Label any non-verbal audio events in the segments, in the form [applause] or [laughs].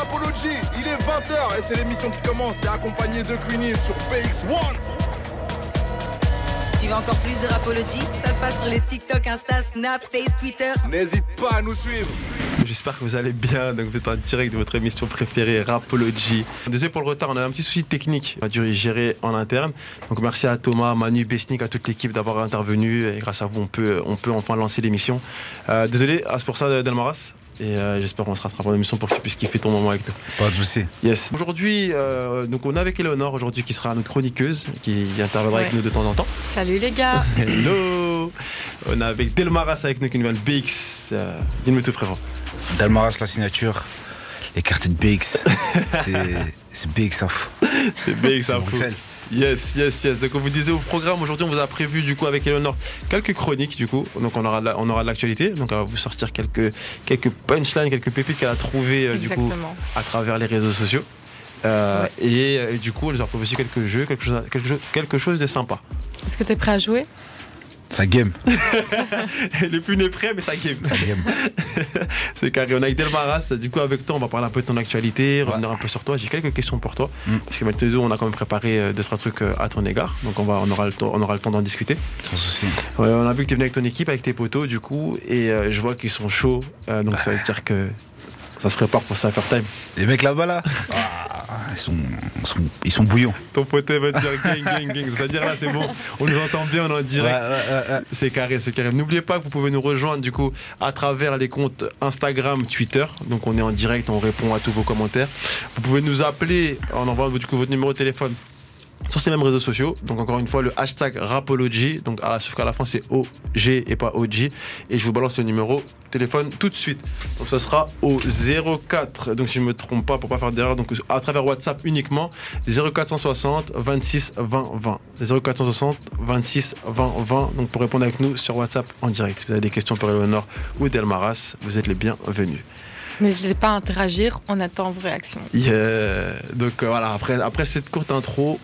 Rapology, il est 20h et c'est l'émission qui commence. T'es accompagné de Queenie sur PX1. Tu veux encore plus de Rapology? Ça se passe sur les TikTok, Insta, Snap, Face, Twitter. N'hésite pas à nous suivre. J'espère que vous allez bien. Donc, vous êtes en direct de votre émission préférée, Rapology. Désolé pour le retard, on a un petit souci technique. On a dû gérer en interne. Donc, merci à Thomas, Manu, Besnik, à toute l'équipe d'avoir intervenu. Et grâce à vous, on peut, on peut enfin lancer l'émission. Euh, désolé, ah, c'est pour ça, Delmaras. Et euh, j'espère qu'on se rattrapera l'émission pour que tu puisses kiffer ton moment avec nous. Pas de soucis. Yes. Aujourd'hui, euh, donc on est avec Eleonore aujourd'hui qui sera notre chroniqueuse, qui interviendra avec nous de temps en temps. Salut les gars. [laughs] Hello. On est avec Delmaras avec nous qui nous vient de BX. Euh, Dis-moi tout frérot. Delmaras la signature, les cartes de BX. [laughs] c'est BX off. C'est BX Bruxelles. Yes, yes, yes. Donc, on vous disait au programme, aujourd'hui, on vous a prévu, du coup, avec Eleonore, quelques chroniques, du coup. Donc, on aura de, on aura de l'actualité. Donc, on va vous sortir quelques, quelques punchlines, quelques pépites qu'elle a trouvées, euh, du coup, à travers les réseaux sociaux. Euh, et, du coup, elle nous a prévu aussi quelques jeux, quelque chose, quelque chose, quelque chose de sympa. Est-ce que tu es prêt à jouer? Ça game. [laughs] Le plus n'est prêt, mais ça game. Ça game. [laughs] c'est carré. On a Delmaras. Du coup, avec toi, on va parler un peu de ton actualité, revenir un peu sur toi. J'ai quelques questions pour toi. Mm. Parce que maintenant, on a quand même préparé euh, deux, trois trucs euh, à ton égard. Donc, on, va, on aura le temps, on aura le temps d'en discuter. Sans souci. on a vu que tu es venu avec ton équipe, avec tes potos, du coup. Et euh, je vois qu'ils sont chauds. donc, ça veut dire que ça se prépare pour Cypher Time. Les mecs là-bas là, [laughs] ah, ils, sont, ils, sont, bouillons. Ton pote va dire gang, gang, gang. C'est-à-dire là, c'est bon. On nous entend bien, on est en direct. c'est carré, c'est carré. N'oubliez pas que vous pouvez nous rejoindre du coup à travers les comptes Instagram, Twitter. Donc on est en direct, on répond à tous vos commentaires. Vous pouvez nous appeler en envoyant du coup votre numéro de téléphone sur ces mêmes réseaux sociaux. Donc encore une fois, le hashtag Rapology. Donc à, sauf qu'à la fin c'est OG et pas OG. Et je vous balance le numéro téléphone tout de suite. Donc ça sera au 04. Donc si je ne me trompe pas pour pas faire d'erreur. Donc à travers WhatsApp uniquement 0460 26 20 20. 0460 26 20 20. Donc pour répondre avec nous sur WhatsApp en direct. Si vous avez des questions pour Eleonore ou Delmaras, vous êtes les bienvenus. N'hésitez pas à interagir, on attend vos réactions. Yeah. Donc euh, voilà, après, après cette courte intro,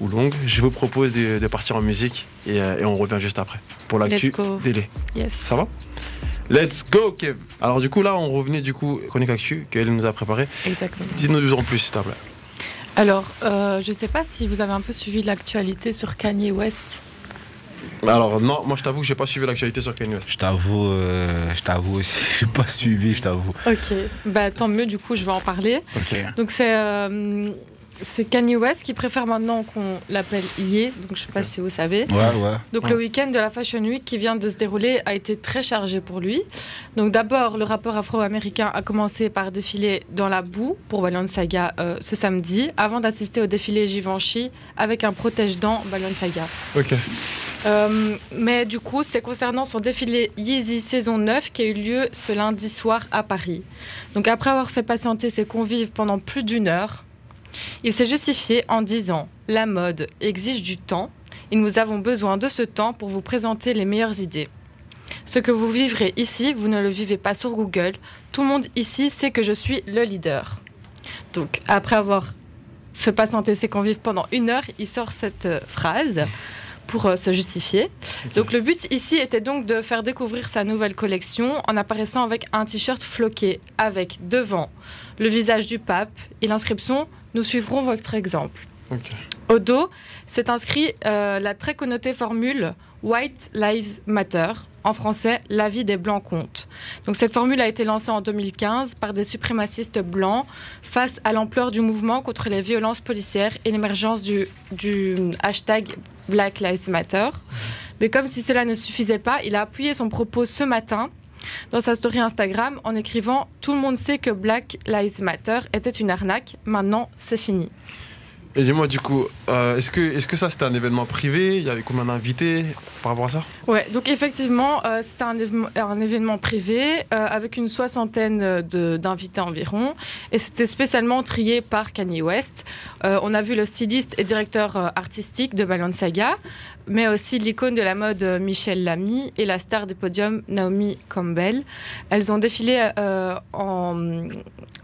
ou longue, je vous propose de, partir en musique euh, et, on revient juste après pour l'actu délai. Yes. Ça va? Let's go, Kev. Alors du coup là, on revenait du coup chronique actu qu'elle nous a préparé. Exactement. Dis-nous en plus, s'il te plaît. Alors, euh, je ne sais pas si vous avez un peu suivi l'actualité sur Kanye West. Alors non, moi je t'avoue que j'ai pas suivi l'actualité sur Kanye West. Je t'avoue, euh, je t'avoue aussi, [laughs] j'ai pas suivi, je t'avoue. Ok, bah tant mieux. Du coup, je vais en parler. Ok. Donc c'est c'est Kanye West qui préfère maintenant qu'on l'appelle Ye, donc je sais pas si vous savez. Ouais, ouais. Donc le week-end de la Fashion Week qui vient de se dérouler a été très chargé pour lui. Donc d'abord, le rappeur afro-américain a commencé par défiler dans la boue pour Balenciaga euh, ce samedi, avant d'assister au défilé Givenchy avec un protège-dents Balenciaga. Ok. Euh, mais du coup, c'est concernant son défilé Yeezy saison 9 qui a eu lieu ce lundi soir à Paris. Donc après avoir fait patienter ses convives pendant plus d'une heure, il s'est justifié en disant La mode exige du temps et nous avons besoin de ce temps pour vous présenter les meilleures idées. Ce que vous vivrez ici, vous ne le vivez pas sur Google. Tout le monde ici sait que je suis le leader. Donc, après avoir fait patienter ses convives pendant une heure, il sort cette euh, phrase pour euh, se justifier. Donc le but ici était donc de faire découvrir sa nouvelle collection en apparaissant avec un t-shirt floqué avec devant le visage du pape et l'inscription Nous suivrons votre exemple. Au dos, c'est inscrit euh, la très connotée formule White Lives Matter. En français, la vie des blancs compte. Donc cette formule a été lancée en 2015 par des suprémacistes blancs face à l'ampleur du mouvement contre les violences policières et l'émergence du, du hashtag Black Lives Matter. Mais comme si cela ne suffisait pas, il a appuyé son propos ce matin dans sa story Instagram en écrivant Tout le monde sait que Black Lives Matter était une arnaque, maintenant c'est fini. Dis-moi du coup, euh, est-ce que, est que ça c'était un événement privé? Il y avait combien d'invités par rapport à ça? Ouais, donc effectivement, euh, c'était un, événement privé euh, avec une soixantaine d'invités environ. Et c'était spécialement trié par Kanye West. on a vu le styliste et directeur artistique de Balenciaga, mais aussi l'icône de la mode Michelle Lamy et la star des podiums Naomi Campbell. Elles ont défilé en,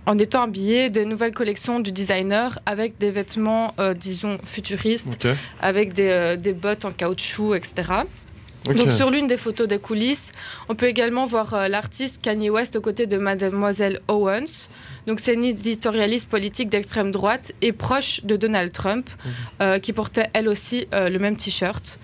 en étant habillées de nouvelles collections du designer avec des vêtements, euh, disons, futuristes, avec des, euh, des, bottes en caoutchouc, etc. Donc sur l'une des photos des coulisses, on peut également voir euh, l'artiste Kanye West aux côtés de Mademoiselle Owens. Donc c'est une éditorialiste politique d'extrême droite et proche de Donald Trump, mhm. qui portait elle aussi le même t-shirt.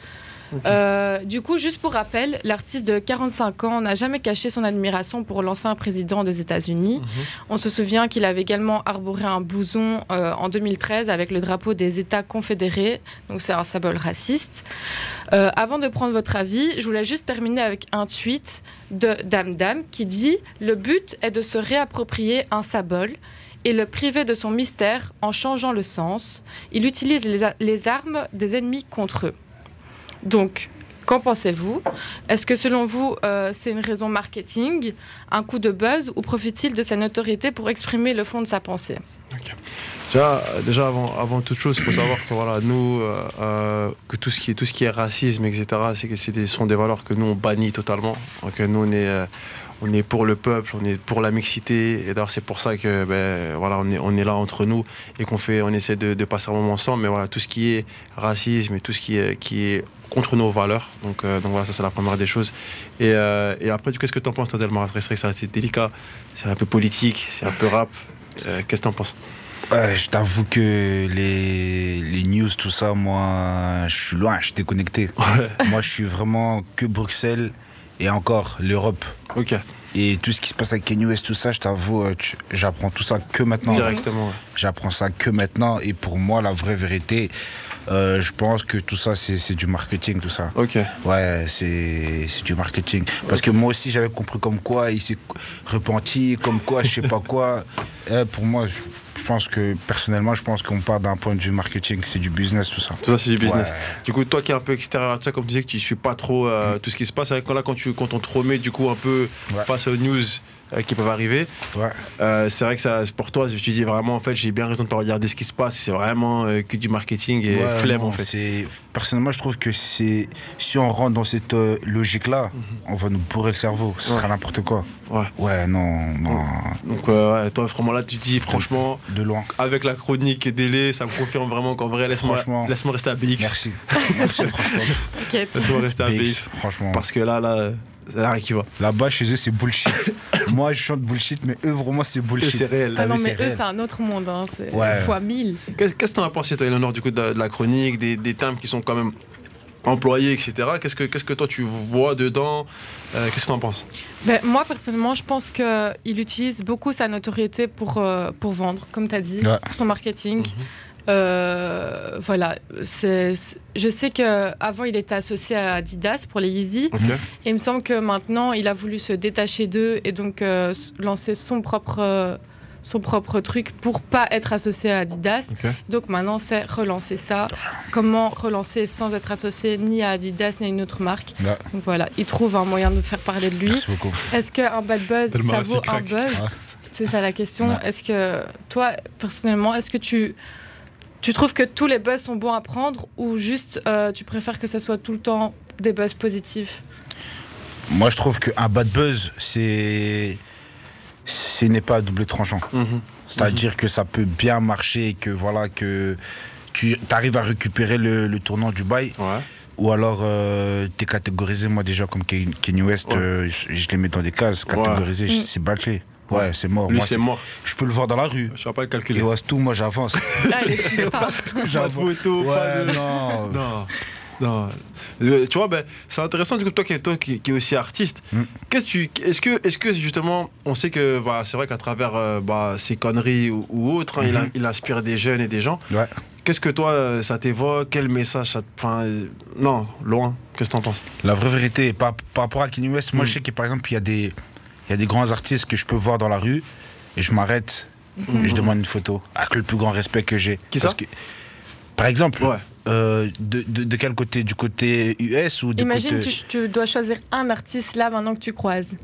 Euh, du coup, juste pour rappel, l'artiste de 45 ans n'a jamais caché son admiration pour l'ancien président des États-Unis. Mhm. On se souvient qu'il avait également arboré un blouson euh, en 2013 avec le drapeau des États confédérés, donc c'est un symbole raciste. Euh, avant de prendre votre avis, je voulais juste terminer avec un tweet de Dame Dame qui dit Le but est de se réapproprier un symbole et le priver de son mystère en changeant le sens. Il utilise les armes des ennemis contre eux. Donc, qu'en pensez-vous? Est-ce que selon vous, euh, c'est une raison marketing, un coup de buzz, ou profite-t-il de sa notoriété pour exprimer le fond de sa pensée? Déjà, déjà avant, toute chose, il faut savoir que voilà, nous, euh, euh, que tout ce qui est tout ce qui est racisme, etc., c'est que sont des valeurs que nous on bannit totalement. Donc nous on on est pour le peuple, on est pour la mixité. Et d'ailleurs, c'est pour ça que ben, voilà, on, est, on est là entre nous et qu'on fait, on essaie de, passer un moment ensemble. Mais voilà, tout ce qui est racisme et tout ce qui est, qui est contre nos valeurs. Donc, euh, donc voilà, ça c'est la première des choses. Et, euh, et après, qu'est-ce que tu en penses, toi, Delmar C'est délicat, c'est un peu politique, c'est un peu rap. Euh, qu'est-ce que tu en penses je t'avoue que les, les, news, tout ça, moi, je suis loin, je suis déconnecté. Moi, je suis vraiment que Bruxelles et encore l'Europe. Ok. Et tout ce qui se passe avec Kanye West, tout ça, je t'avoue, euh, j'apprends tout ça que maintenant. Directement. J'apprends ça que maintenant. Et pour moi, la vraie vérité, euh, je pense que tout ça, c'est du marketing, tout ça. Ok. Ouais, c'est du marketing. Parce que moi aussi, j'avais compris comme quoi il s'est repenti, comme quoi, je sais pas quoi. [laughs] Euh, pour moi, je pense que personnellement, je pense qu'on part d'un point de vue marketing, c'est du business tout ça. Tout ça, c'est du business. Du coup, toi qui es un peu extérieur à tout ça, comme tu disais que tu ne suis pas trop euh, tout ce qui se passe, quand, là, quand, tu, quand on te remet du coup un peu face aux news euh, qui peuvent arriver. Euh, c'est vrai que ça, pour toi, je te dis vraiment, en fait, j'ai bien raison de pas regarder ce qui se passe. C'est vraiment euh, que du marketing et flemme, en fait. Personnellement, je trouve que c'est si on rentre dans cette logique-là, mhm. on va nous bourrer le cerveau. Ce sera n'importe quoi. Ouais. Ouais, non, non. Donc, toi, vraiment là, tu dis, franchement, de loin. Avec la chronique et délai, ça me confirme vraiment qu'en vrai, laisse-moi laisse rester à BX. Merci. Merci, franchement. Laisse-moi rester à BX. [laughs] Franchement. Parce que là, là qui va. Là-bas, chez eux, c'est bullshit. [laughs] Moi, je chante bullshit, mais eux, vraiment, c'est bullshit. C'est réel. Ah non, mais eux, c'est un autre monde. Hein. C'est fois mille. Qu'est-ce que tu en as pensé, toi, Eleanor, du coup, de, la chronique, des, des termes qui sont quand même employés, etc. Qu'est-ce que, qu'est-ce que toi, tu vois dedans? Euh, Qu'est-ce que tu en penses? Ben, Moi, personnellement, je pense qu'il utilise beaucoup sa notoriété pour, euh, pour vendre, comme tu as dit, pour son marketing. Mhm. Euh, voilà, je sais qu'avant il était associé à Adidas pour les Yeezy. Et il me semble que maintenant il a voulu se détacher d'eux et donc euh, lancer son propre, son propre truc pour pas être associé à Adidas. Donc maintenant c'est relancer ça. Comment relancer sans être associé ni à Adidas ni à une autre marque. Donc voilà, il trouve un moyen de faire parler de lui. Est-ce qu'un bad buzz ça vaut un buzz? C'est ça la question. Est-ce que toi personnellement, est-ce que tu tu trouves que tous les buzz sont bons à prendre ou juste euh, tu préfères que ça soit tout le temps des buzz positifs? Moi, je trouve qu'un bad buzz, c'est. Ce n'est pas double tranchant. Mhm. C'est-à-dire que ça peut bien marcher et que voilà, que tu arrives à récupérer le, tournant du bail. Ou alors, euh, tu es catégorisé, moi déjà, comme Kenny West, euh, je les mets dans des cases. Catégorisé, mm. c'est bâclé. Ouais, c'est mort. Lui, c'est mort. Je peux le voir dans la rue. Je ne vais pas le calculer. Et tout, moi, j'avance. Ah, il est [laughs] pas de photo, pas de... non. [laughs] non. Non. Euh, tu vois, ben, c'est intéressant du coup toi qui, toi, qui, qui es aussi artiste. Mm. Qu'est-ce tu, est-ce que, est-ce que justement, on sait que bah, c'est vrai qu'à travers euh, bah, ses conneries ou, autres, hein, mm-hmm. il, inspire des jeunes et des gens. Ouais. Qu'est-ce que toi, euh, ça t'évoque? Quel message ça Enfin, non, loin. Qu'est-ce que t'en penses? La vraie vérité, par, par rapport à Kanye West, moi mm. je sais que par exemple, il y a des il y a des grands artistes que je peux voir dans la rue et je m'arrête et je demande une photo avec le plus grand respect que j'ai. Qui ça Par exemple, euh, de, de, quel côté? Du côté US ou du Imagine, tu, tu, dois choisir un artiste là maintenant que tu croises.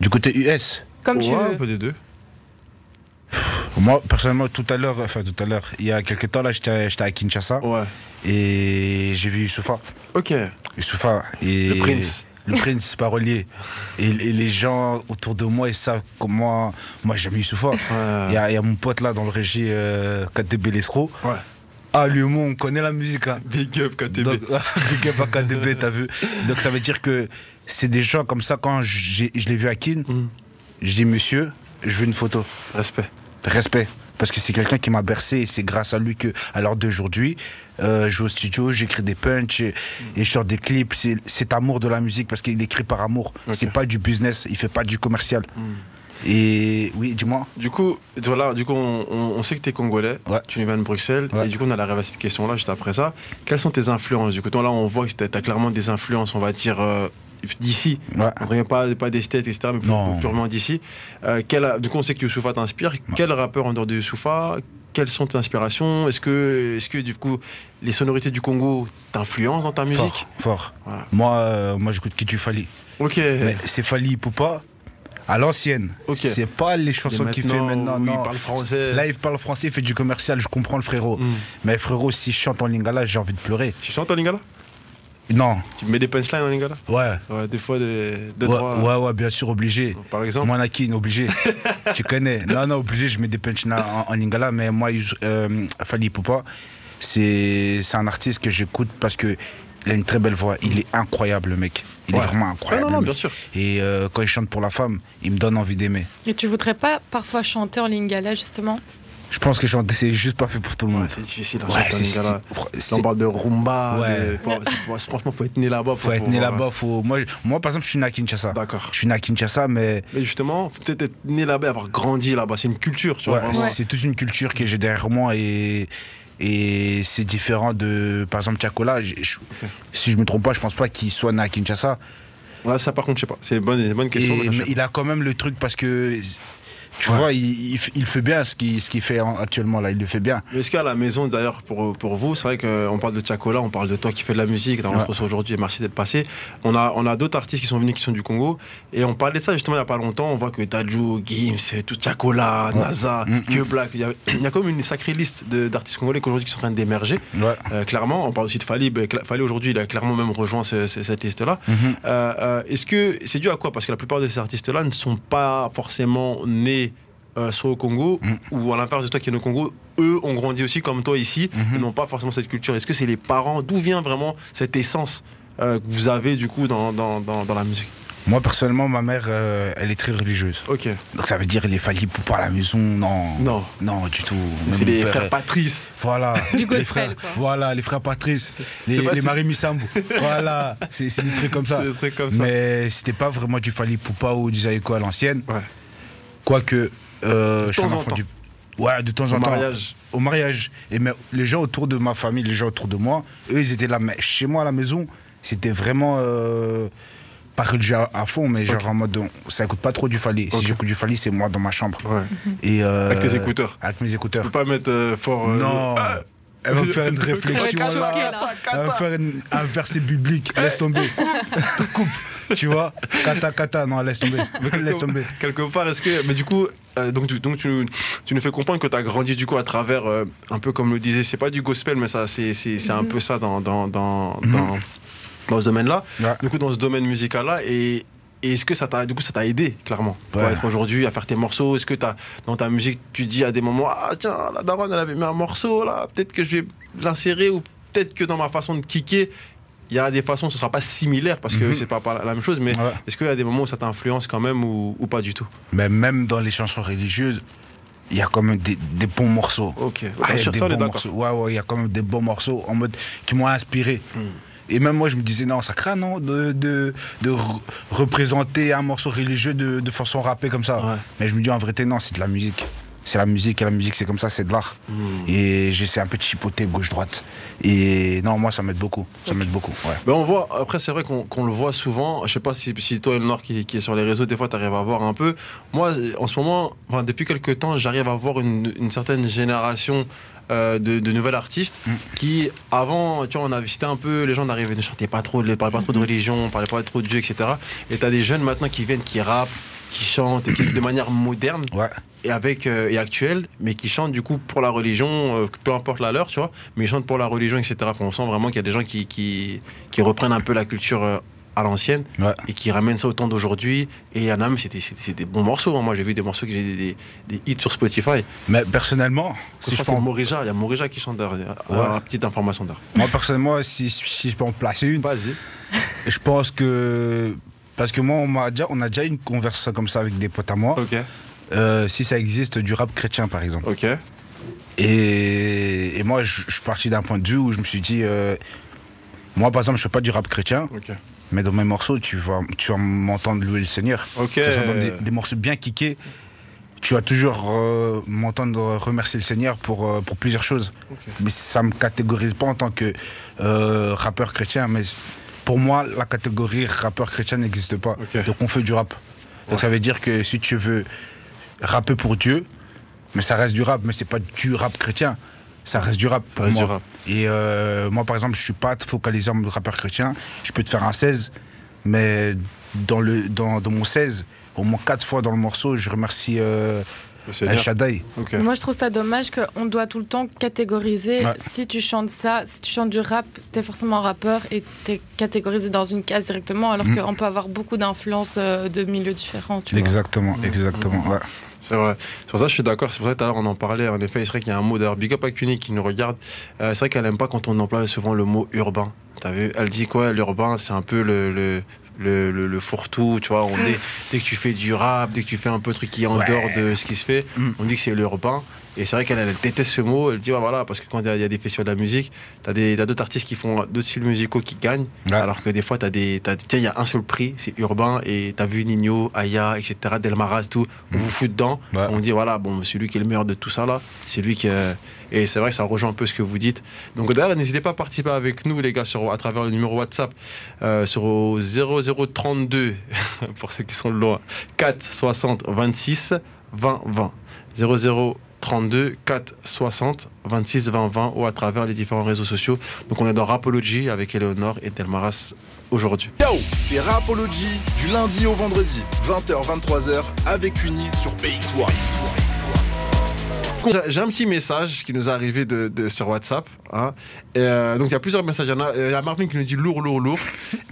Du côté US Comme tu veux. un peu des deux. Moi, personnellement, tout à l'heure, enfin tout à l'heure, il y a quelques temps là, j'étais à Kinshasa. Ouais. Et j'ai vu Youssoufa. Ok. Youssoufa. Et... Le prince le prince parolier. Et, les gens autour de moi, ils savent comment. Moi, j'ai jamais eu ce fort. Il y, a mon pote là dans le régie, euh, KTB Ouais. Ah, l'humour, on connaît la musique. Hein. Big up KTB. Donc, [laughs] big up à KTB, t'as vu. Donc ça veut dire que c'est des gens comme ça, quand je l'ai vu à Kin, Mm. je dis monsieur, je veux une photo. Respect. Respect. Parce que c'est quelqu'un qui m'a bercé et c'est grâce à lui que, à l'heure d'aujourd'hui, euh, je vais au studio, j'écris des punchs et, et je sors des clips. C'est cet amour de la musique parce qu'il écrit par amour. Ok. C'est pas du business, il fait pas du commercial. Mm. Et oui, dis-moi. Du coup, voilà, du coup on, on- on sait que tu es congolais, Ouais. tu viens de Bruxelles, Ouais. et du coup on a la rêve à cette question-là juste après ça. Quelles sont tes influences? Du coup, toi là on voit que tu as clairement des influences, on va dire, euh, d'ici. Ouais. On ne pas, pas des states, etc., mais Non. purement d'ici. Euh, du coup, on sait que Youssoufa t'inspire? Quel rappeur en dehors de Youssoufa? Quelles sont tes inspirations? Est-ce que, est que, du coup, les sonorités du Congo t'influencent dans ta musique? Fort, fort. Voilà. Moi, euh, moi j'écoute Kitu Fali. Ok. Mais c'est Fali Poupa à l'ancienne. Ok. C'est pas les chansons qu'il fait maintenant. non. Il parle français. Là, il parle français, il fait du commercial, je comprends le frérot. Mm. Mais frérot, si je chante en lingala, j'ai envie de pleurer. Tu chantes en lingala? Non, Tu mets des punchlines en lingala ouais. Ouais, des fois, des, deux, Ouais, trois. ouais, ouais, bien sûr, obligé. Par exemple Moi, Nakin, obligé? [laughs] tu connais. Non, non, obligé, je mets des punchlines en, en lingala, mais moi, euh, Fali Poupa, c'est c'est un artiste que j'écoute parce que il a une très belle voix. Il est incroyable, le mec. Il Ouais. est vraiment Ah, incroyable. non, non, bien sûr. Et euh, quand il chante pour la femme, il me donne envie d'aimer. Et tu voudrais pas parfois chanter en lingala, justement? Je pense que chanter, c'est juste pas fait pour tout le Ouais, monde. c'est difficile. hein, Ouais, c'est- Là, on parle de rumba. Ouais. de- faut- faut- franchement, faut être né là-bas. faut être né là-bas. Faut... Moi, moi, par exemple, je suis né à Kinshasa. D'accord. Je suis né à Kinshasa, mais Mais justement, faut peut-être être né là-bas, avoir grandi là-bas. C'est une culture, tu vois. c'est toute une culture que j'ai derrière moi et, et c'est différent de, par exemple, Tchakola. Je- Si je me trompe pas, je pense pas qu'il soit né à Kinshasa. Ouais, ça, par contre, je sais pas. C'est une bonne, bonne question. Et- mais il a quand même le truc parce que, tu Ouais. vois, il, il f- il fait bien ce qu'il qu'il fait en- actuellement là. Il le fait bien. Est-ce qu'à la maison, d'ailleurs, pour, pour vous, c'est vrai qu'on parle de Tchakola, on parle de toi qui fais de la musique, dans Ouais. notre aujourd'hui, et merci d'être passé. On a, on a d'autres artistes qui sont venus qui sont du Congo, et on parlait de ça justement il n'y a pas longtemps. On voit que Dajou, Gims, tout Tchakola, NASA, Mm, mm. Que Black, il y a, il y a comme une sacrée liste d'artistes congolais qui aujourd'hui qui sont en train d'émerger. Ouais. Euh, clairement, on parle aussi de Fali. Ben, Fali aujourd'hui, il a clairement même rejoint ce- ce- cette liste-là. Mhm. Euh, euh, Est-ce que c'est dû à quoi? Parce que la plupart de ces artistes-là ne sont pas forcément nés euh, soit au Congo Mm. ou à l'inverse de toi qui est né au Congo. Eux ont grandi aussi comme toi ici, Mhm. et n'ont pas forcément cette culture. Est-ce que c'est les parents D'où vient vraiment cette essence euh, que vous avez du coup dans, dans, dans, dans la musique? Moi personnellement, ma mère, euh, elle est très religieuse. Ok. Donc ça veut dire il est fallu pour pas à la maison. Non. Non. Non, du tout. C'est les père, frères Patrice. Voilà. [laughs] Du Les gospel, frères- quoi. Voilà, les frères Patrice, les, les Marie Missambo. [laughs] voilà, c'est c'est des trucs comme ça. Des trucs comme ça. Mais c'était pas vraiment du Fali Poupa ou du Zaïko à l'ancienne. Ouais. Quoique, euh, je suis un en enfant temps. du. Ouais, de temps Au en temps. mariage. Au mariage. Et mais les gens autour de ma famille, les gens autour de moi, eux, ils étaient là. Mais chez moi à la maison, c'était vraiment. Euh, pas religieux à, à fond, mais genre en mode. ça écoute pas trop du Fali. Si j'écoute du Fali, c'est moi dans ma chambre. Ouais. Et, euh, Avec tes écouteurs. Avec mes Tu écouteurs. peux pas mettre euh, fort. euh, Non. ah, Elle va me faire une réflexion là. là. Elle va me faire une- un verset biblique. Laisse tomber. [laughs] Coupe. Tu vois Kata kata. Non, laisse tomber. [laughs] Laisse tomber. quelque part est-ce que mais du coup euh, donc, tu, donc tu, tu nous fais comprendre que tu as grandi du coup à travers euh, un peu comme le disait c'est pas du gospel mais ça c'est c'est un peu ça dans dans dans dans, dans ce domaine là Ouais. du coup dans ce domaine musical là et et est-ce que ça t'a du coup ça t'a aidé clairement pour Ouais. être aujourd'hui à faire tes morceaux? Est-ce que t'as dans ta musique tu dis à des moments ah tiens la daronne elle avait mis un morceau là peut-être que je vais l'insérer ou peut-être que dans ma façon de kicker il y a des façons ce sera pas similaire parce que Mhm. c'est pas, pas la même chose mais Ouais. est-ce qu'il y a des moments où ça t'influence quand même ou, ou pas du tout? Mais même dans les chansons religieuses, il y a quand même des, des bons morceaux. Ok, Ah, des ça est bons d'accord. morceaux. Ouais, ouais, il y a quand même des bons morceaux en mode qui m'ont inspiré. Hmm. Et même moi, je me disais, non, ça craint, non, de, de, de re- représenter un morceau religieux de, de façon rappée comme ça. Ouais. Mais je me dis, en vérité, non, c'est de la musique. C'est la musique, et la musique, c'est comme ça, c'est de l'art. Hmm. Et j'essaie un peu de chipoter gauche-droite. Et non, moi, ça m'aide beaucoup. Ça m'aide beaucoup, ouais. Ben on voit, après c'est vrai qu'on le voit souvent, je sais pas si, si toi Eleanor qui, qui est sur les réseaux, des fois tu arrives à voir un peu. Moi en ce moment, enfin, depuis quelques temps, j'arrive à voir une, une certaine génération euh, de, de nouvelles artistes Mm. qui avant, tu vois, on avait, c'était un peu, les gens n'arrivaient, ne chantaient pas trop, ne parlaient pas trop de religion, ne parlaient pas trop de Dieu, etc. Et tu as des jeunes maintenant qui viennent, qui rappent, qui chantent, et qui, de [coughs] manière moderne Ouais. Et avec euh, et actuelle, mais qui chantent du coup pour la religion, euh, peu importe la leur, tu vois, mais ils chantent pour la religion, etc. Enfin, on sent vraiment qu'il y a des gens qui, qui, qui reprennent un peu la culture euh, à l'ancienne Ouais. et qui ramène ça au temps d'aujourd'hui. Et il y en a même, c'est des bons morceaux. hein. Moi, j'ai vu des morceaux qui j'ai des, hits sur Spotify. Mais personnellement, Si je pense en- Morija, il y a Morija qui chante derrière. Alors, petite information d'art. moi personnellement, si, si je peux en placer une, Vas-y. [laughs] je pense que parce que moi, on m'a déjà, on a déjà une conversation comme ça avec des potes à moi. Ok, Euh, si ça existe du rap chrétien, par exemple. ok. Et, et moi, je, je suis parti d'un point de vue où je me suis dit, euh, moi, par exemple, je fais pas du rap chrétien, mais dans mes morceaux, tu vas, tu vas m'entendre louer le Seigneur. Ok. Dans des, des morceaux bien kickés, tu vas toujours euh, m'entendre remercier le Seigneur pour, pour plusieurs choses. Ok. Mais ça me catégorise pas en tant que rappeur chrétien, mais pour moi, la catégorie rappeur chrétien n'existe pas. Ok. Donc on fait du rap. Donc Ouais. ça veut dire que si tu veux rapper pour Dieu, mais ça reste du rap, mais c'est pas du rap chrétien. Ça reste du rap. pour reste moi. du rap. Et euh, moi, par exemple, je suis pas focalisé en rappeur chrétien. Je peux te faire un 16, mais dans, le, dans, dans mon 16, au moins 4 fois dans le morceau, je remercie euh, El. Shaddai. Moi, je trouve ça dommage qu'on doit tout le temps catégoriser. Ouais. Si tu chantes ça, si tu chantes du rap, t'es forcément rappeur et t'es catégorisé dans une case directement, alors Mm. qu'on peut avoir beaucoup d'influences euh, de milieux différents. Tu vois. Exactement, exactement. ouais. C'est vrai. C'est pour ça que je suis d'accord. C'est pour ça que tout à l'heure on en parlait. En effet, c'est vrai qu'il y a un mot d'ailleurs. Big up à Cuny qui nous regarde. Euh, c'est vrai qu'elle aime pas quand on emploie souvent le mot urbain. T'as vu? Elle dit quoi? L'urbain, c'est un peu le. le le, le, le fourre-tout, tu vois, on [gasps] dit, dès que tu fais du rap, dès que tu fais un peu de truc qui est en Ouais. dehors de ce qui se fait, Mm. on dit que c'est l'urbain. Et c'est vrai qu'elle elle déteste ce mot. Elle dit, voilà, parce que quand il y, a- il y a des festivals de la musique, t'as d'autres artistes qui font d'autres styles musicaux qui gagnent. Ouais. Alors que des fois, t'as des, il y a un seul prix, c'est urbain, et t'as vu Nino, Aya, etc., Delmaraz, tout, on vous fout dedans. Ouais. On dit, voilà, bon, c'est lui qui est le meilleur de tout ça, là. C'est lui qui. euh, Et c'est vrai que ça rejoint un peu ce que vous dites. Donc d'ailleurs, n'hésitez pas à participer avec nous, les gars, sur, à travers le numéro WhatsApp, euh, sur au 0032, [laughs] pour ceux qui sont loin, 4 60 26 20 20. 0032 4 60 26 20 20 ou à travers les différents réseaux sociaux. Donc on est dans Rapology avec Eleonore et Delmaras aujourd'hui. Yo, c'est Rapology du lundi au vendredi, 20h, 23h avec Uni sur BX1. J'ai- un petit message qui nous est arrivé de, de- sur WhatsApp. hein. Et, euh, donc il y a plusieurs messages. Il y, en a, euh, il y a Marvin qui nous dit lourd, lourd, lourd.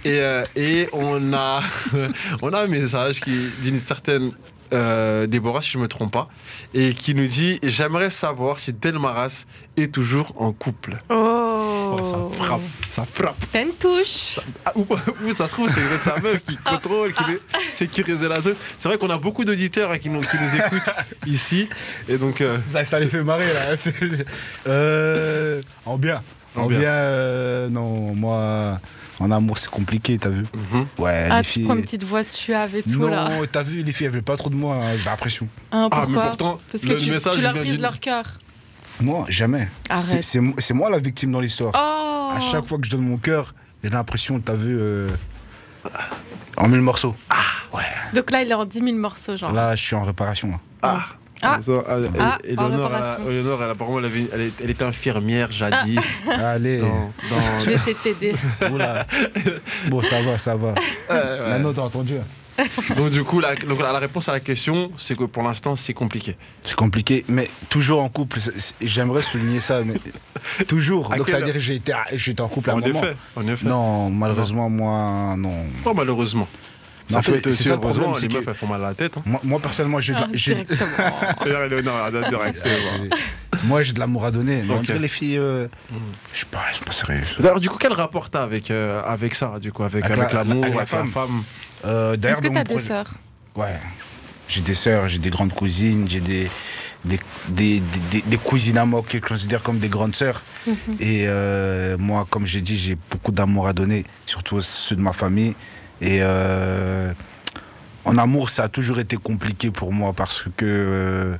Et, euh, et on, a, [laughs] on a un message qui d'une certaine euh, Déborah, si je ne me trompe pas, et qui nous dit J'aimerais savoir si Delmaras est toujours en couple. Oh, Oh, ça frappe, ça frappe. T'as une touche. Ah, ou, ou ça se trouve, c'est sa meuf qui [laughs] contrôle, qui veut sécuriser la zone. C'est vrai qu'on a beaucoup d'auditeurs hein, qui, nous, qui nous écoutent [laughs] ici. Et donc. euh, Ça, ça les fait marrer là. [laughs] Euh, en bien. En En, bien. bien, euh, non, moi, en amour c'est compliqué, t'as vu mhm. Ouais, Ah, les tu filles. prends une petite voix suave et tout non, là. t'as vu, les filles, elles veulent pas trop de moi, hein, j'ai l'impression. Hein, Ah, mais pourtant, Parce que le tu, message, tu leur brises leur cœur. Moi, jamais. Arrête. C'est- C'est mo- c'est moi la victime dans l'histoire. Oh À chaque fois que je donne mon cœur, j'ai l'impression, t'as vu, euh, en mille morceaux. Donc là, il est en 10 000 morceaux, genre. Là, je suis en réparation. là. Ah, Ah. Ça, ah, et- Ah, elle, elle, apparemment, elle, avait- elle est- elle était infirmière jadis. Allez. dans, dans- Je vais essayer de t'aider. [laughs] Bon, ça va, ça va. Ouais, ouais. Maintenant, t'as entendu. Donc, du coup, la, donc, la réponse à la question, c'est que pour l'instant, c'est compliqué. C'est compliqué, mais toujours en couple. J'aimerais souligner ça, mais [laughs] toujours. À Donc ça veut dire que été en couple à un En moment. effet, en effet. Non, malheureusement, moi, non. Pas malheureusement. Ça en fait, être aussi ça le heureusement, problème, les meufs, elles font mal à la tête. hein. Moi, moi, personnellement, j'ai de la- moi, j'ai de l'amour à donner. Mais les filles, euh, Mm. je sais pas, je suis pas sérieux. D'ailleurs, du coup, quel rapport t'as avec, euh, avec ça, du coup, avec, Avec avec la- l'amour, avec avec, la femme. femme? Euh, Est-ce que t'as des sœurs? Ouais. J'ai des sœurs, j'ai des grandes cousines, j'ai des, des, des, des- des cousines à moi que je considère comme des grandes sœurs. Mhm. Et euh, moi, comme j'ai dit, j'ai beaucoup d'amour à donner, surtout ceux de ma famille. Et euh, en amour, ça a toujours été compliqué pour moi parce que euh,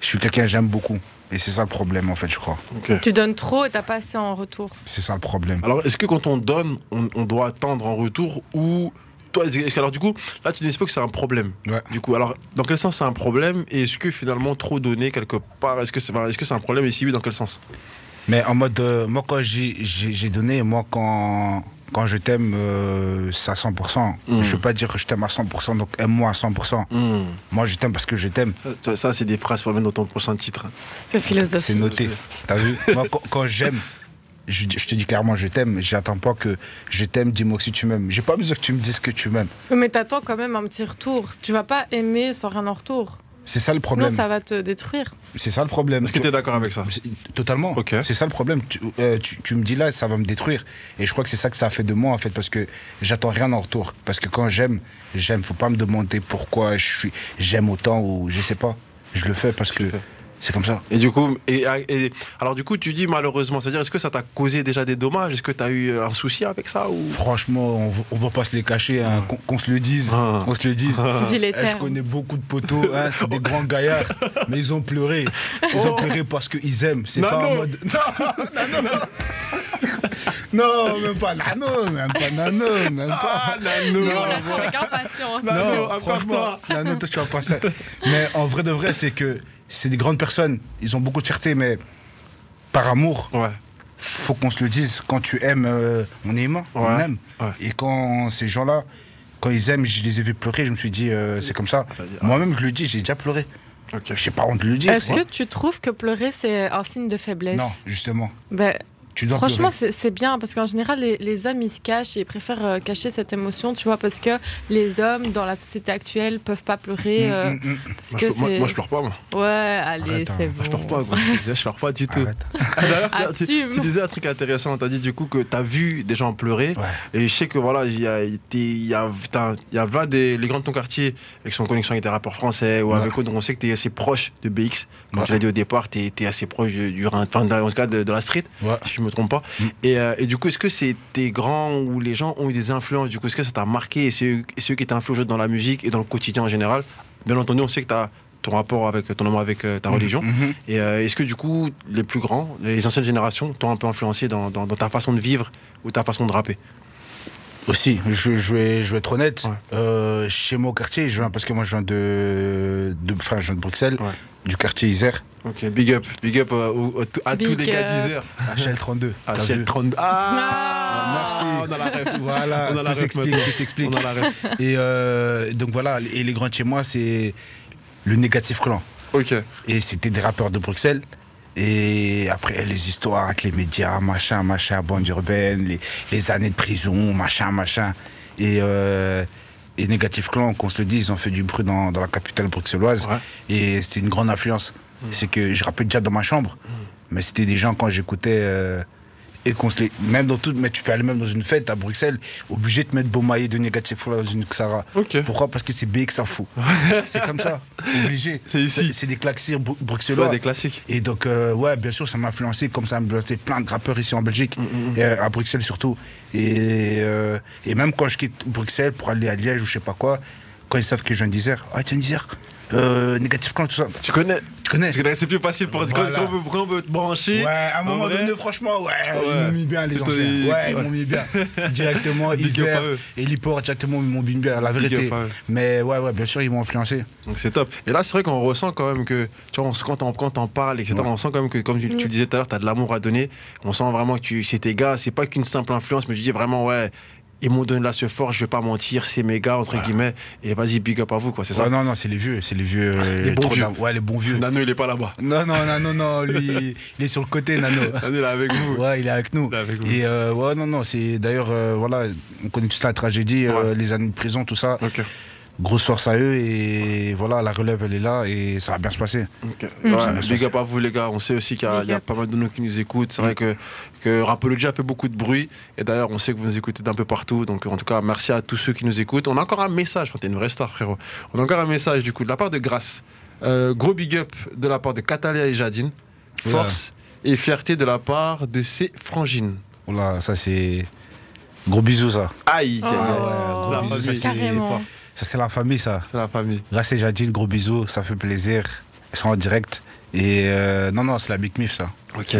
je suis quelqu'un que j'aime beaucoup. Et c'est ça le problème, en fait, je crois. Tu donnes trop et t'as pas assez en retour. C'est ça le problème. Alors, est-ce que quand on donne, on, on doit attendre en retour ou. Toi, est-ce que, alors, du coup, là, tu dis pas que c'est un problème. Ouais. Du coup, alors, dans quel sens c'est un problème Et est-ce que finalement, trop donner quelque part, est-ce que c'est est -ce c'est un problème Et si oui, dans quel sens? Mais en mode, euh, moi quand j'ai- j'ai j'ai donné, moi quand, quand je t'aime, euh, c'est à 100%. Mm. Je ne veux pas dire que je t'aime à 100%, donc aime-moi à 100%. Hmm. Moi je t'aime parce que je t'aime, Ça, ça, c'est des phrases pour mettre dans ton prochain titre. C'est c'est philosophique. noté. T'as vu [laughs] Moi quand, quand j'aime, je, te dis clairement, je t'aime. J'attends pas que je t'aime, dis-moi si tu m'aimes. J'ai pas besoin que tu me dises que tu m'aimes. Mais t'attends quand même un petit retour. Tu vas pas aimer sans rien en retour. C'est ça le problème. Sinon, ça va te détruire. C'est ça le problème. Est-ce que tu es d'accord avec ça Totalement. C'est ça le problème. Euh, tu, tu, me dis là, ça va me détruire. Et je crois que c'est ça que ça a fait de moi, en fait, parce que j'attends rien en retour. Parce que quand j'aime, j'aime. Faut pas me demander pourquoi je suis, j'aime autant ou je sais pas. Je le fais parce que. C'est comme ça. Et du coup, et, alors du coup, tu dis malheureusement, c'est-à-dire, est-ce que ça t'a causé déjà des dommages? Est-ce que tu as eu un souci avec ça ou... Franchement, on, va pas se les cacher, hein, qu'on se le dise. Ah. Qu'on se le dise. Ah. Eh, je connais beaucoup de poteaux, hein, c'est des grands gaillards, mais ils ont pleuré. Ils ont pleuré parce qu'ils aiment. C'est pas en mode. Non, non, non. non, même pas Nano, même pas Nano, même pas. Ah, Nano. Non, avec impatience. Non, franchement, Nano, toi, tu vas passer. Mais en vrai de vrai, c'est que c'est des grandes personnes, ils ont beaucoup de fierté, mais par amour, ouais. faut qu'on se le dise. Quand tu aimes, euh, on est aimant, on aime. Et quand ces gens-là, quand ils aiment, je les ai vus pleurer, je me suis dit, euh, c'est comme ça. Moi-même, je le dis, j'ai déjà pleuré. Je Je sais pas honte de le dire. Est-ce que tu trouves que pleurer, c'est un signe de faiblesse? Non, justement. Franchement, c'est bien parce qu'en général, les, hommes ils se cachent et ils préfèrent euh, cacher cette émotion, tu vois, parce que les hommes dans la société actuelle peuvent pas pleurer. Parce moi, que je, moi, je pleure pas, moi. Ouais, allez, c'est bon. Je pleure pas, [laughs] je pleure pas du tout. tu, tu, disais un truc intéressant. Tu as dit du coup que tu as vu des gens pleurer. Et je sais que voilà, il y a, il y a, il y a des, les grands de ton quartier avec son connexion avec des rappeurs français ou avec eux, donc on sait que tu es assez proche de BX. Comme tu l'as dit au départ, tu es, assez proche du, enfin, en tout cas de, la street. Si je me trompe pas. Mm. Euh, et, du coup, est-ce que c'est des grands ou les gens ont eu des influences? Du coup, est-ce que ça t'a marqué et c'est eux, qui t'ont influencé dans la musique et dans le quotidien en général? Bien entendu, on sait que tu as ton rapport avec ton amour avec euh, ta mm. religion. Mm-hmm. Et euh, est-ce que du coup, les plus grands, les anciennes générations, t'ont un peu influencé dans, ta façon de vivre ou ta façon de rapper? Aussi, je, vais, je vais être honnête. chez moi au quartier, je viens parce que moi je viens de, de, enfin, je viens de Bruxelles, du quartier Isère. Ok, big up, big up euh, à, tous les gars d'Isère. HL32. [laughs] HL32. Ah, Merci. On a la ref. [laughs] Voilà, on a tout s'explique, tout [laughs] s'explique. Et euh, donc voilà, et les grands de chez moi, c'est le négatif clan. Ok. Et c'était des rappeurs de Bruxelles. Et après, les histoires avec les médias, machin, machin, bande urbaine, les, les années de prison, machin, machin. Et, euh, et Négatif Clan, qu'on se le dise, ils ont fait du bruit dans, dans la capitale bruxelloise. Et c'était une grande influence. Mm. C'est que je rappelais déjà dans ma chambre, mm. mais c'était des gens quand j'écoutais. Euh, et qu'on se les. Même dans tout. Mais tu peux aller même dans une fête à Bruxelles, obligé de mettre Beaumaillé de négatif dans une Xara. Pourquoi? Parce que c'est BX ça fout. c'est comme ça. [laughs] Obligé. C'est ici. C'est des classiques bruxellois. des classiques. Et donc, euh, ouais, bien sûr, ça m'a influencé, comme ça m'a influencé plein de rappeurs ici en Belgique, mm, et à Bruxelles surtout. Et, euh, et même quand je quitte Bruxelles pour aller à Liège ou je sais pas quoi, quand ils savent que je viens d'Isère, ah, tu viens d'Isère euh, négatif quand tout ça. Tu connais Tu connais C'est plus facile pour quand, on veut, te brancher. Ouais, à un moment donné, franchement, ouais, ils m'ont mis bien les anciens. Ouais, ils m'ont mis bien. Directement, Isère et Liport, directement, ils m'ont mis bien, la vérité. Mais ouais, ouais, bien sûr, ils m'ont influencé. Donc c'est top. Et là, c'est vrai qu'on ressent quand même que, tu vois, quand on, quand on parle, etc., on sent quand même que, comme tu, tu le disais tout à l'heure, tu as de l'amour à donner. On sent vraiment que tu, c'est tes gars, c'est pas qu'une simple influence, mais je dis vraiment, ouais, ils m'ont donné la ce fort, je vais pas mentir, c'est mes gars, entre guillemets, et vas-y, big up à vous, quoi, c'est ça Non, non, c'est les vieux, c'est les vieux. les bons vieux. Ouais, les bons vieux. Nano, il est pas là-bas. Non, non, non, non, lui, il est sur le côté, Nano. [laughs] Nano, il est avec vous. Ouais, il est avec nous. avec vous. Et euh, ouais, non, non, c'est d'ailleurs, euh, voilà, on connaît toute la tragédie, euh, les années de prison, tout ça. Ok grosse force à eux et voilà, la relève elle est là et ça va bien se passer. Okay. big up à vous les gars, on sait aussi qu'il y, a pas mal de nous qui nous écoutent. C'est vrai que, que Rapology a fait beaucoup de bruit et d'ailleurs on sait que vous nous écoutez d'un peu partout. Donc en tout cas, merci à tous ceux qui nous écoutent. On a encore un message, t'es une vraie star frérot. On a encore un message du coup de la part de Grace. Euh, gros big up de la part de Catalia et Jadine. Force et fierté de la part de ses frangines. Voilà, ça c'est. Gros bisous ça. Aïe, oh, gros bisous, ça, carrément. Ça, c'est la famille, ça. C'est la famille. Là, c'est Jadine, gros bisous, ça fait plaisir. Ils sont en direct. Et euh, non, non, c'est la Big Mif, ça. Ok,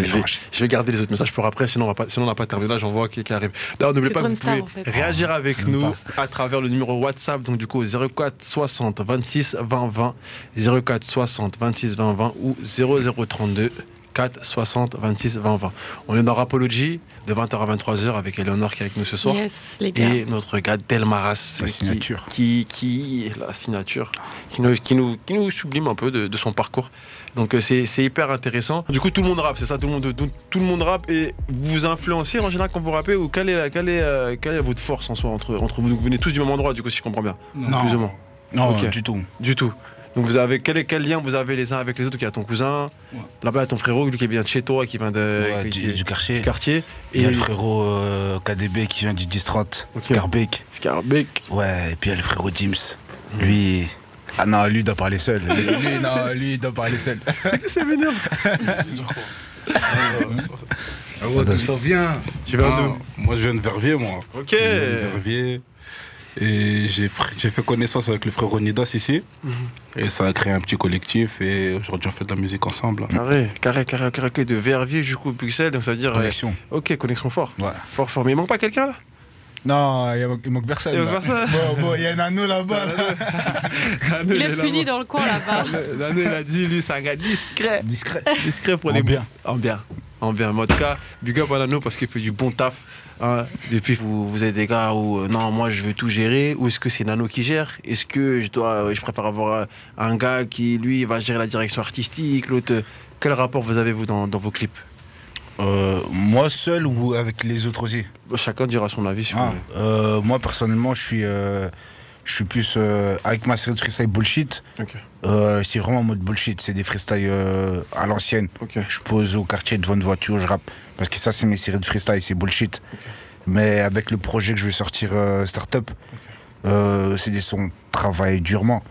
je vais, garder les autres messages pour après, sinon on pas, sinon n'a pas terminé. Là, j'en vois qui, qui arrive. D'ailleurs, n'oubliez pas que vous pouvez réagir avec nous à travers le numéro WhatsApp, donc du coup 04 60 26 20 20, 04 60 26 20 20 ou 0032 04 60 26 20 20. On est dans Rapology de 20h à 23h avec Eleonore qui est avec nous ce soir. Yes, les gars. Et notre gars Delmaras. La qui- signature. Qui, qui, la signature, qui nous, qui nous, qui nous sublime un peu de, de son parcours. Donc euh, c'est c'est hyper intéressant. Du coup, tout le monde rappe, c'est ça, tout le monde, tout, tout le monde rappe. Et vous vous influencez en général quand vous rappez ou quelle est, la- quelle est, euh, quelle est votre force en soi entre, entre vous? Donc, Vous venez tous du même endroit, du coup, si je comprends bien. Non. Plus ou moins. Non, du tout. Du tout. Donc vous avez quel, quel lien vous avez les uns avec les autres? Il y a ton cousin, Ouais. là-bas il y a ton frérot, lui qui vient de chez toi, qui vient de, Ouais, qui- du, quartier. du quartier. Il y a le frérot euh, KDB qui vient du 10-30, Ok. Scarbeck. Scarbeck. Ouais, et puis il y a le frérot James. Lui. Ah non, lui il doit parler seul. Lui, lui, non, lui il doit parler seul. [laughs] C'est vénère. Ah ouais, d'où ça vient? Tu viens Ah, d'où Moi, je viens de Verviers, moi. Ok. Je viens de Verviers. Et j'ai fait connaissance avec le frère Ronidas ici. Mhm. Et ça a créé un petit collectif. Et aujourd'hui, on fait de la musique ensemble. Carré, carré, carré, carré, carré, de Verviers jusqu'au Bruxelles, donc ça veut dire. Connexion. euh, ok, connexion fort. Ouais. Fort, fort. Mais il manque pas quelqu'un là? Non, il manque, personne. Il manque personne. Bon, bon, il y a un anneau là-bas. là. Nano, Il est puni dans le coin là-bas. Nano, il a dit, lui, c'est un gars discret. Discret. Discret pour En les bien. En bien. En bien. En tout cas, big up à Nano parce qu'il fait du bon taf. Hein. Depuis, vous, vous êtes des gars où, euh, non, moi, je veux tout gérer. Ou est-ce que c'est Nano qui gère? Est-ce que je dois, euh, je préfère avoir euh, un gars qui, lui, va gérer la direction artistique L'autre, quel rapport vous avez, vous, dans, dans vos clips? Euh, moi seul ou avec les autres aussi? Chacun dira son avis sur Ah, euh, Moi personnellement, je suis, euh, je suis plus avec ma série de freestyle bullshit. C'est vraiment en mode bullshit. C'est des freestyles à l'ancienne. Je pose au quartier devant une voiture, je rappe. Parce que ça, c'est mes séries de freestyle, c'est bullshit. Mais avec le projet que je vais sortir euh, Startup, euh, c'est des sons travaillés durement.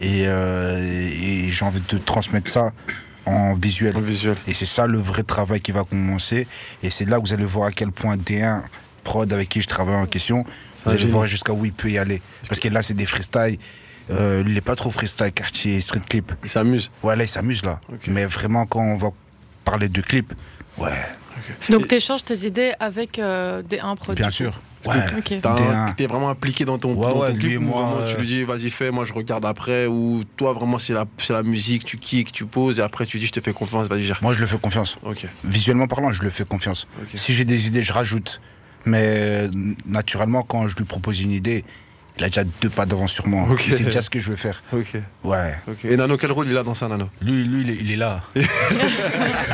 Et, euh, et- et j'ai envie de transmettre ça en visuel. En visuel. Et c'est ça le vrai travail qui va commencer. Et c'est là que vous allez voir à quel point D1, prod avec qui je travaille en question, vous allez voir jusqu'à où il peut y aller. Parce que là, c'est des freestyles. Euh, il n'est pas trop freestyle, quartier, street clip. Il s'amuse. Ouais, là, il s'amuse là. Mais vraiment, quand on va parler de clip, ouais, Donc tu échanges tes idées avec euh, des un produit. bien sûr. Ouais. Ok. T'as un- D1. T'es vraiment impliqué dans ton, Ouais, dans ton ouais, clip lui et ou moi, vraiment tu euh, lui dis vas-y fais, moi je regarde après ou toi vraiment c'est la, c'est la musique, tu kicks, tu poses et après tu dis je te fais confiance, vas-y gère. Moi, je le fais confiance. Ok, Visuellement parlant, je le fais confiance. Si j'ai des idées, je rajoute. Mais euh, naturellement, quand je lui propose une idée, il a déjà deux pas devant sur moi. Sait déjà ce que je veux faire. Ok, Ouais. Et Nano, quel rôle il a dans ça, Nano? Lui, lui il, est, il est là. [laughs]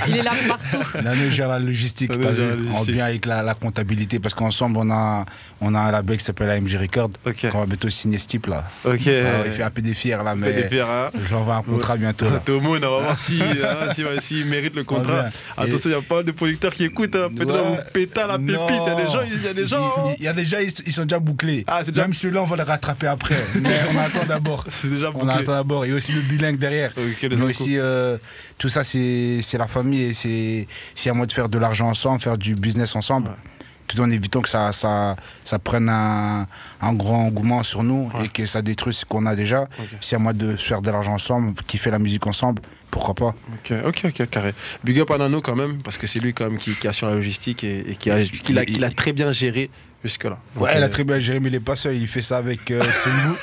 Il est là partout. Nano gère la logistique, Nano gère la vu, en logistique. bien avec la, la comptabilité. Parce qu'ensemble, on a, on a un label qui s'appelle AMG Record. Ok, Qu'on va bientôt signer ce type là. ok. Ah, il fait un peu des fiers là, mais hein. j'envoie un contrat bientôt là. Tomo, on va voir si, hein, si, ouais, s'il mérite le contrat. bien. Attention, il y a pas mal de producteurs qui écoutent. hein. Peut-être Ouais. la pépite. Il y a des gens, il y a des gens. Il, y a gens, ils, ils sont déjà bouclés. Ah, c'est déjà- Même ceux-là, on va les rattraper après. [laughs] mais on attend d'abord. C'est déjà On attend d'abord. Et aussi le bilingue derrière. Ok, les Mais aussi, euh, tout ça, c'est la famille et c'est à moi de faire de l'argent ensemble, faire du business ensemble. Ouais. Tout en évitant que ça, ça, ça prenne un, un grand engouement sur nous Ouais. et que ça détruise ce qu'on a déjà. Ok. C'est à moi de faire de l'argent ensemble, kiffer la musique ensemble. Pourquoi pas? Ok, ok, ok, carré. Big up à Nano quand même, parce que c'est lui quand même qui, qui assure la logistique et, et qui, a, qui l'a qui l'a très bien géré jusque-là. Ouais, euh, a très bien géré, mais il n'est pas seul. Il fait ça avec euh, [laughs] Sumbu,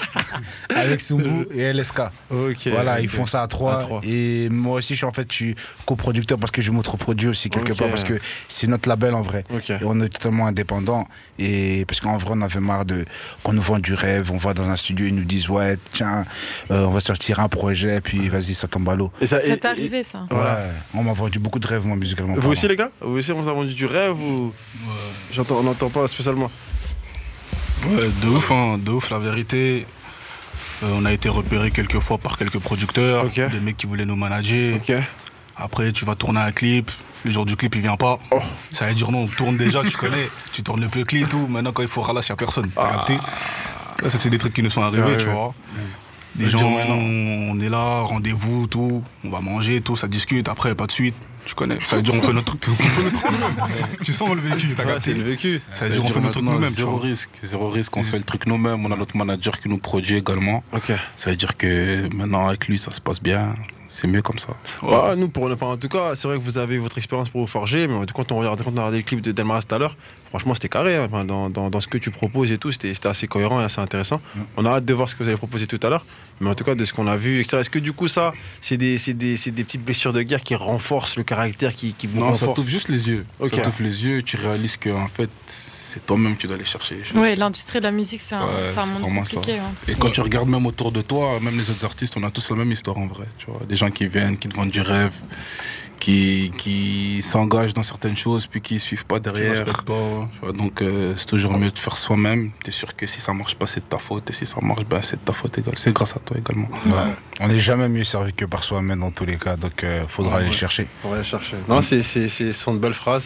avec Sumbu et LSK. Voilà, ils font ça à trois. Et moi aussi, je suis en fait, je suis coproducteur parce que je m'autoproduis aussi quelque part parce que c'est notre label en vrai. Et on est totalement indépendant. Et parce qu'en vrai, on avait marre de qu'on nous vend du rêve. On va dans un studio, ils nous disent ouais, tiens, euh, on va sortir un projet, puis vas-y, ça tombe à l'eau. Et ça, C'est arrivé ça. Voilà. Ouais, on m'a vendu beaucoup de rêves, moi, musicalement. Vous parlant. aussi les gars? Vous aussi on vous a vendu du rêve ou? J'entends, on n'entend pas spécialement. Ouais, de ouf, hein, de ouf, la vérité. Euh, on a été repéré quelques fois par quelques producteurs, des mecs qui voulaient nous manager. Après, tu vas tourner un clip. Le jour du clip, il vient pas. Oh. Ça veut dire non, on tourne déjà, tu connais. Tu tournes le peu clip et tout. Maintenant, quand il faut ralasse, il n'y a personne. T'as capté Ça, c'est des trucs qui nous sont arrivés, arrivé. tu vois. Veut gens, on est là, rendez-vous, tout. On va manger, tout, ça discute. Après, pas de suite. Tu connais. Ça veut dire on fait notre truc, [laughs] on fait notre truc nous-mêmes. Tu sens le vécu, t'as Ouais, capté c'est le vécu. Ça veut dire on fait notre truc nous-mêmes, Zéro risque, zéro risque, on fait le truc nous-mêmes. On a notre manager qui nous produit également. Ok. Ça veut dire que maintenant avec lui ça se passe bien. C'est mieux comme ça. Nous, pour, enfin, en tout cas, c'est vrai que vous avez votre expérience pour vous forger, mais quand on regarde, quand on a regardé le clip de Delmaras tout à l'heure, franchement, c'était carré. hein. Dans, dans- dans ce que tu proposes et tout, c'était assez cohérent et assez intéressant. On a hâte de voir ce que vous allez proposer tout à l'heure, mais en tout cas, de ce qu'on a vu, etc. Est-ce que du coup, ça, c'est des, des, des petites blessures de guerre qui renforcent le caractère, qui, qui vous Non, ça t'ouvre juste les yeux. Ok. Ça t'ouvre les yeux tu réalises que en fait, c'est toi-même qui dois aller chercher les choses. Oui, l'industrie de la musique, c'est un, Ouais, c'est un monde compliqué. hein. Et quand tu regardes même autour de toi, même les autres artistes, on a tous la même histoire en vrai. Tu vois, des gens qui viennent, qui te vendent du rêve, qui, qui s'engagent dans certaines choses, puis qui suivent pas Tu derrière. respectes pas, ouais. Tu vois, donc euh, c'est toujours mieux de faire soi-même. Tu es sûr que si ça marche pas, c'est de ta faute. Et si ça marche, ben, c'est de ta faute également. C'est grâce à toi également. Ouais. On n'est jamais mieux servi que par soi-même dans tous les cas, donc il faudra Ouais, aller ouais. chercher. On va aller chercher. Non, c'est, c'est, c'est- ce sont de belles phrases.